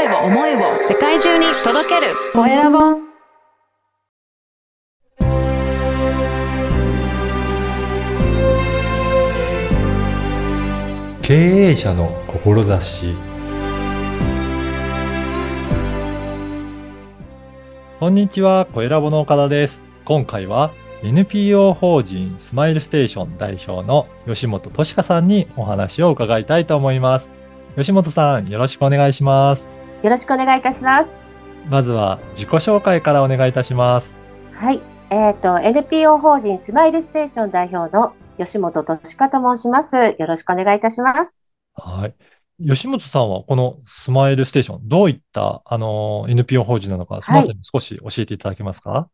声を思いを世界中に届けるコエラボ経営者の志こんにちは、コエラボの岡田です。今回は NPO 法人スマイルステーション代表の吉本俊香さんにお話を伺いたいと思います。善本さん、よろしくお願いします。よろしくお願いいたします。まずは自己紹介からお願いいたします。はい。えっ、と、NPO 法人スマイルステーション代表の善本考香と申します。よろしくお願いいたします。はい。善本さんはこのスマイルステーション、どういった、あの、NPO 法人なのか、そのあたりも少し教えていただけますか？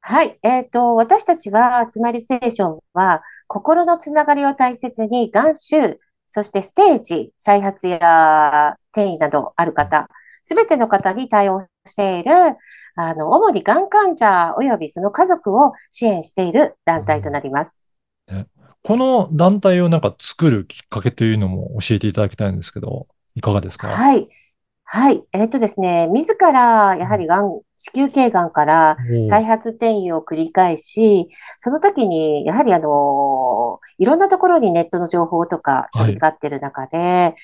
はい。えっ、と、私たちは、スマイルステーションは、心のつながりを大切に、がん種、そしてステージ、再発や転移などある方、すべての方に対応している、あの、主にがん患者及びその家族を支援している団体となります。この団体をなんか作るきっかけというのも教えていただきたいんですけど、いかがですか？はい。はい。えっとですね、自ら、やはりがん、子宮頸がんから再発転移を繰り返し、その時に、やはりあの、いろんなところにネットの情報とかはい。飛び交ってる中で、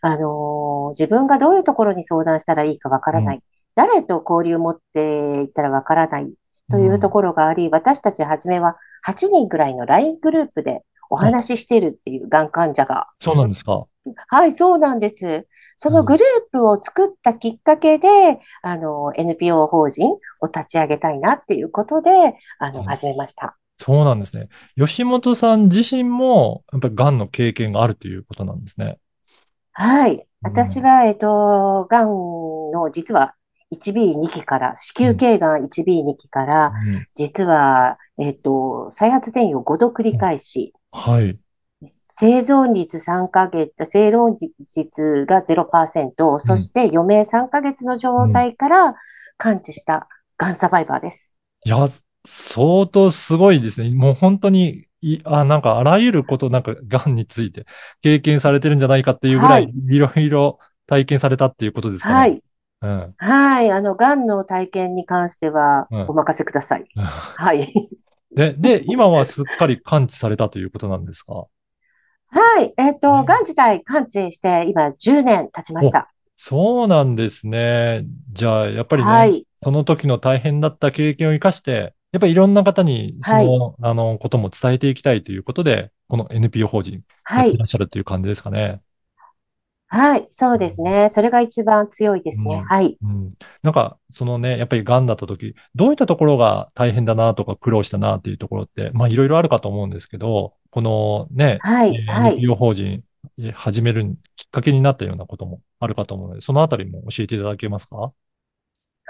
あの、自分がどういうところに相談したらいいかわからない。誰と交流を持っていったらわからない。というところがあり、私たちはじめは8人ぐらいの LINE グループでお話ししているっていうがん患者が。そうなんですか？はい、そうなんです。そのグループを作ったきっかけで、あの、NPO 法人を立ち上げたいなっていうことで、あの、うん。始めました。そうなんですね。吉本さん自身も、やっぱり癌の経験があるということなんですね。はい。うん私は、えっと、がんの、実は 1B、2期から、子宮頸がん 1B、2期から、実は、えっと、再発転移を5度繰り返し、はい。生存率3ヶ月、生存率が0%、そして余命3ヶ月の状態から完治したがんサバイバーです。いや、相当すごいですね。もう本当に、い、あ、なんかあらゆること、なんか癌について経験されてるんじゃないかっていうぐらい、いろいろ体験されたっていうことですかね。はい。うん。はい。あの、がんの体験に関してはうんお任せください。はい。で、で、今はすっかり完治されたということなんですか？はい。えっうんと、がん自体完治して今10年経ちました。そうなんですね。じゃあ、やっぱりね、はい。その時の大変だった経験を生かして、やっぱりいろんな方にその、あの、ことも伝えていきたいということで、この NPO 法人やはいってら。っしゃるという感じですかね。はい。そうですね。それが一番強いですね。うんはい。うん。なんか、そのね、やっぱり癌だった時、どういったところが大変だなとか苦労したなっていうところって、まあいろいろあるかと思うんですけど、このね、はい。えーはい。NPO 法人えー始めるきっかけになったようなこともあるかと思うので、そのあたりも教えていただけますか？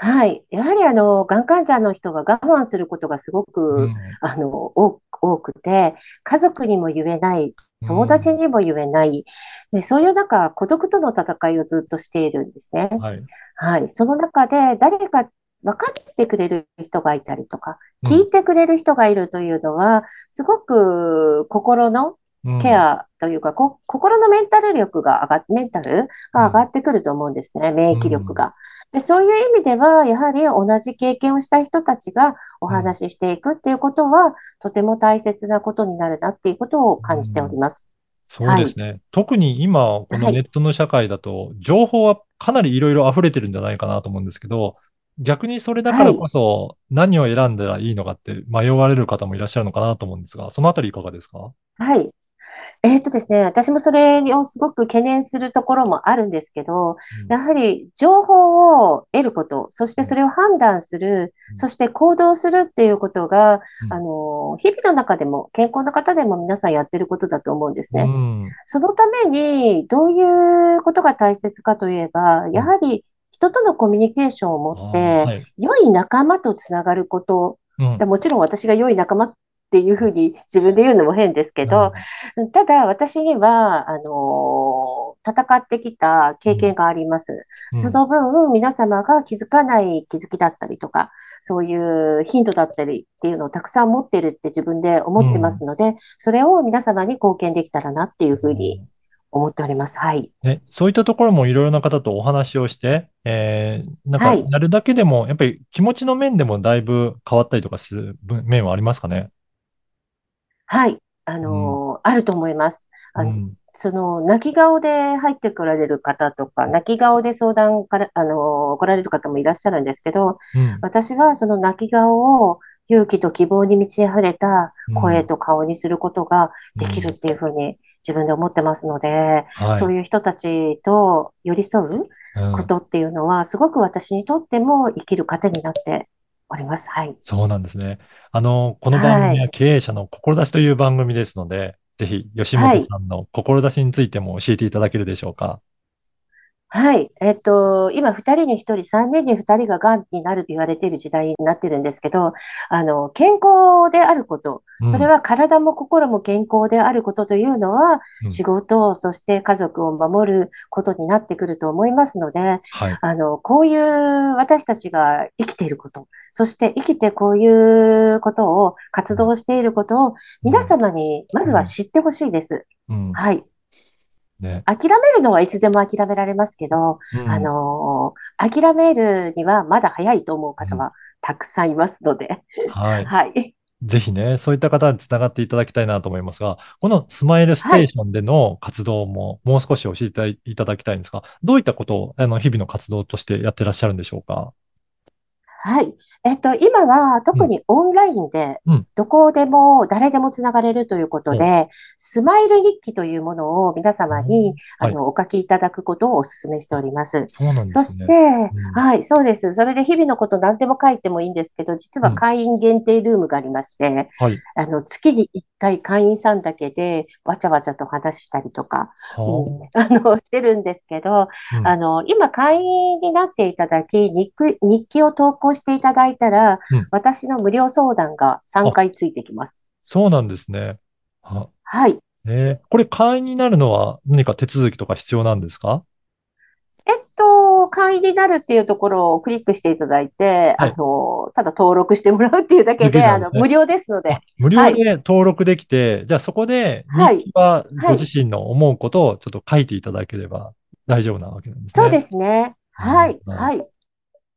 はい。やはりあの、がん患者の人が我慢することがすごうく、んあの、多多くて、家族にも言えない、友達にも言えない、で、そういう中、孤独との戦いをずっとしているんですね。はい。はい。その中で、誰か分かってくれる人がいたりとか、うん聞いてくれる人がいるというのは、すごく心のうんケアというか、こ心のメンタル力が上がっ、メンタルが上がってくると思うんですね、免疫力が。で、そういう意味では、やはり同じ経験をした人たちがお話ししていくっていうことは、とても大切なことになるなっていうことを感じております。そうですね。特に今、このはい。ネットの社会だと、情報はかなりいろいろ溢れてるんじゃないかなと思うんですけど、逆にそれだからこそ何を選んだらいいのかって迷われる方もいらっしゃるのかなと思うんですが、そのあたりいかがですか？はい。えーとですね、私もそれをすごく懸念するところもあるんですけど、やはり情報を得ること、そしてそれを判断する、うん。そして行動するっていうことが、うん。あの、日々の中でも健康な方でも皆さんやってることだと思うんですね。うん。そのためにどういうことが大切かといえば、やはり人とのコミュニケーションを持って、はい。良い仲間とつながること、うん。もちろん私が良い仲間っていうふうに自分で言うのも変ですけど、ただ私には、あの戦ってきた経験があります。うんその分、皆様が気づかない気づきだったりとか、そういうヒントだったりっていうのをたくさん持ってるって自分で思ってますので、それを皆様に貢献できたらなっていうふうに思っております。はい。ね、そういったところもいろいろな方とお話をして、えー、なんか、はいやるだけでも、やっぱり気持ちの面でもだいぶ変わったりとかする分面はありますかね？はい。あのーあると思います。あのうん。その、泣き顔で入ってこられる方とか、泣き顔で相談から、あのー来られる方もいらっしゃるんですけど、うん。私はその泣き顔を勇気と希望に満ち溢れた声と顔にすることができるっていうふうに自分で思ってますので、はい。そういう人たちと寄り添ううんことっていうのは、すごく私にとっても生きる糧になっております。はい。そうなんですね。あの、この番組は経営者の志という番組ですので、ぜひ吉本さんの志についても教えていただけるでしょうか？はい。えっと、今、二人に一人、三人に二人が癌になると言われている時代になってるんですけど、あの、健康であること、うんそれは体も心も健康であることというのは、うん仕事、そして家族を守ることになってくると思いますので、はい。あの、こういう私たちが生きていること、そして生きてこういうことを、活動していることを皆様にまずは知ってほしいです。うん。はい。ね。諦めるのはいつでも諦められますけど、うんあのー諦めるにはまだ早いと思う方はたくさんいますので、はい。はい。ぜひね、そういった方につながっていただきたいなと思いますが、このスマイルステーションでの活動ももう少し教えていただきたいんですが、どういったことを、あの、日々の活動としてやってらっしゃるんでしょうか？はい。えっと、今は特にオンラインでうん、どこでも誰でもつながれるということで、スマイル日記というものを皆様に、うんはいあの、お書きいただくことをお勧めしております。そうなんでそし。て、うんはい、そうです。それで日々のこと何でも書いてもいいんですけど、実は会員限定ルームがありまして、はい。あの、月に1回会員さんだけでわちゃわちゃと話したりとか、はうんあの、してるんですけど、あの、今会員になっていただき、日記日記を投稿していただいたら、うん私の無料相談が3回ついてきます。そうなんですね。ははい。えーこれ会員になるのは何か手続きとか必要なんですか？えっと、会員になるっていうところをクリックしていただいて、はいあの、ただ登録してもらうっていうだけで、ですね無料ですのであ、無料で登録できて、じゃあそこではいははいご自身の思うことをちょっと書いていただければ大丈夫なわけなんですね。そうですね。はい、うんはい。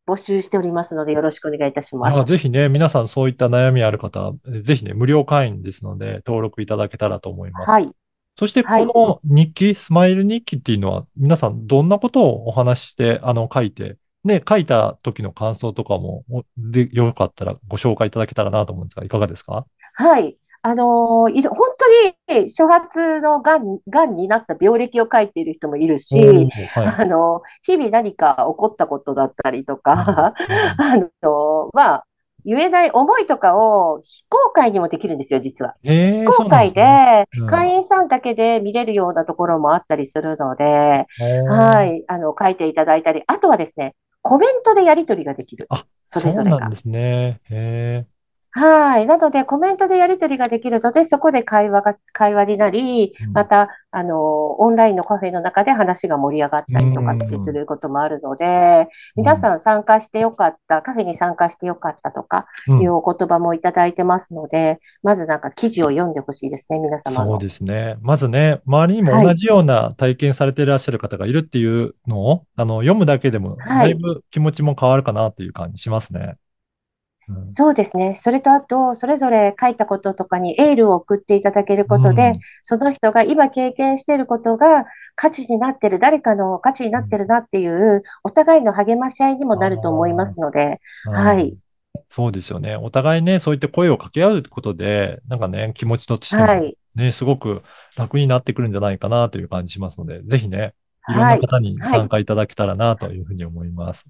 募集しておりますので、よろしくお願いいたしまあす。ぜひね、皆さんそういった悩みある方、えぜひね、無料会員ですので、登録いただけたらと思います。はい。そして、はいこの日記、スマイル日記っていうのは、皆さんどんなことをお話しして、あの、書いて、ね、書いた時の感想とかも、おで、よかったらご紹介いただけたらなと思うんですが、いかがですか？はい。あの本当に初発のがん、がんになった病歴を書いている人もいるし、はい。あの、日々何か起こったことだったりとか、あの、まあ、言えない思いとかを非公開にもできるんですよ、実は。えー、非公開で、うん会員さんだけで見れるようなところもあったりするので。はい、あの、書いていただいたり、あとはですね、コメントでやり取りができる。あ、それぞれがそうなんですね。へはい。なので、コメントでやり取りができるので、そこで会話が、会話になりうん、また、あの、オンラインのカフェの中で話が盛り上がったりとかってすることもあるので、皆さん参加してよかった、カフェに参加してよかったとかうんいうお言葉もいただいてますので、まずなんか記事を読んでほしいですね、皆様そうの。ですね。まずね、周りにもはい同じような体験されていらっしゃる方がいるっていうのを、あの、読むだけでも、はいだいぶ気持ちも変わるかなっていう感じしますね。うんそうですね。それとあと、それぞれ書いたこととかにエールを送っていただけることで、うん。その人が今経験していることが価値になってる、誰かの価値になってるなっていう、お互いの励まし合いにもなると思いますので、はいうん。そうですよね。お互いね、そういって声を掛け合うことで、なんかね、気持ちとしてもはい、ね、すごく楽になってくるんじゃないかなという感じしますので、ぜひね、い。ろんはない方に参加いただけたらなというふうに思います。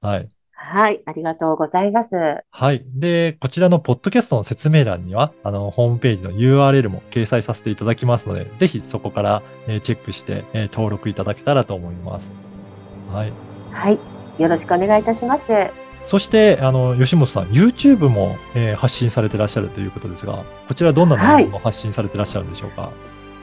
はい。はい、ありがとうございます。はい。で、こちらのポッドキャストの説明欄には、あの、ホームページの URL も掲載させていただきますので、ぜひそこから、えーチェックして、えー登録いただけたらと思います。はい。はい、よろしくお願いいたします。そして、あの、吉本さん、YouTube も、えー発信されてらっしゃるということですが、こちらどんな内容を発信されてらっしゃるんでしょうか？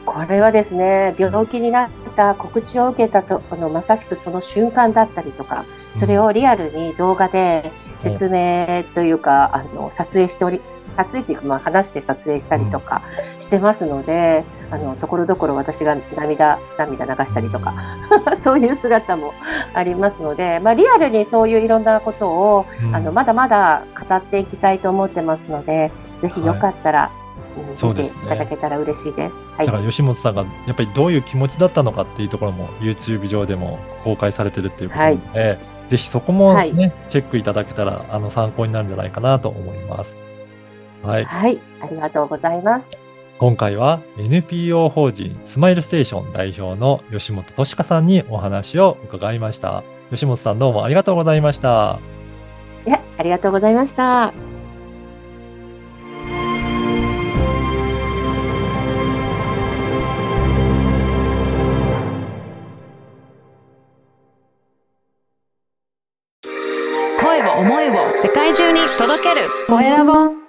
これはですね、病気になった告知を受けたと、あの、まさしくその瞬間だったりとか、それをリアルに動画で説明というか、あの、撮影しており、撮影っていうか、まあ、話して撮影したりとかしてますので、あのところどころ私が涙涙流したりとか そういう姿もありますので、まあ、リアルにそういういろんなことを、うん。あのまだまだ語っていきたいと思ってますのでぜひよかったら、うん見ていそうですねただけたら嬉しいです。はいだから吉本さんがやっぱりどういう気持ちだったのかっていうところも YouTube 上でも公開されてるっていうことなので、ぜひそこもね、はいチェックいただけたらあの参考になるんじゃないかなと思います。はい。はい、ありがとうございます。今回は NPO 法人スマイルステーション代表の吉本俊香さんにお話を伺いました。吉本さんどうもありがとうございました。いや、ありがとうございました。る。コエラボ。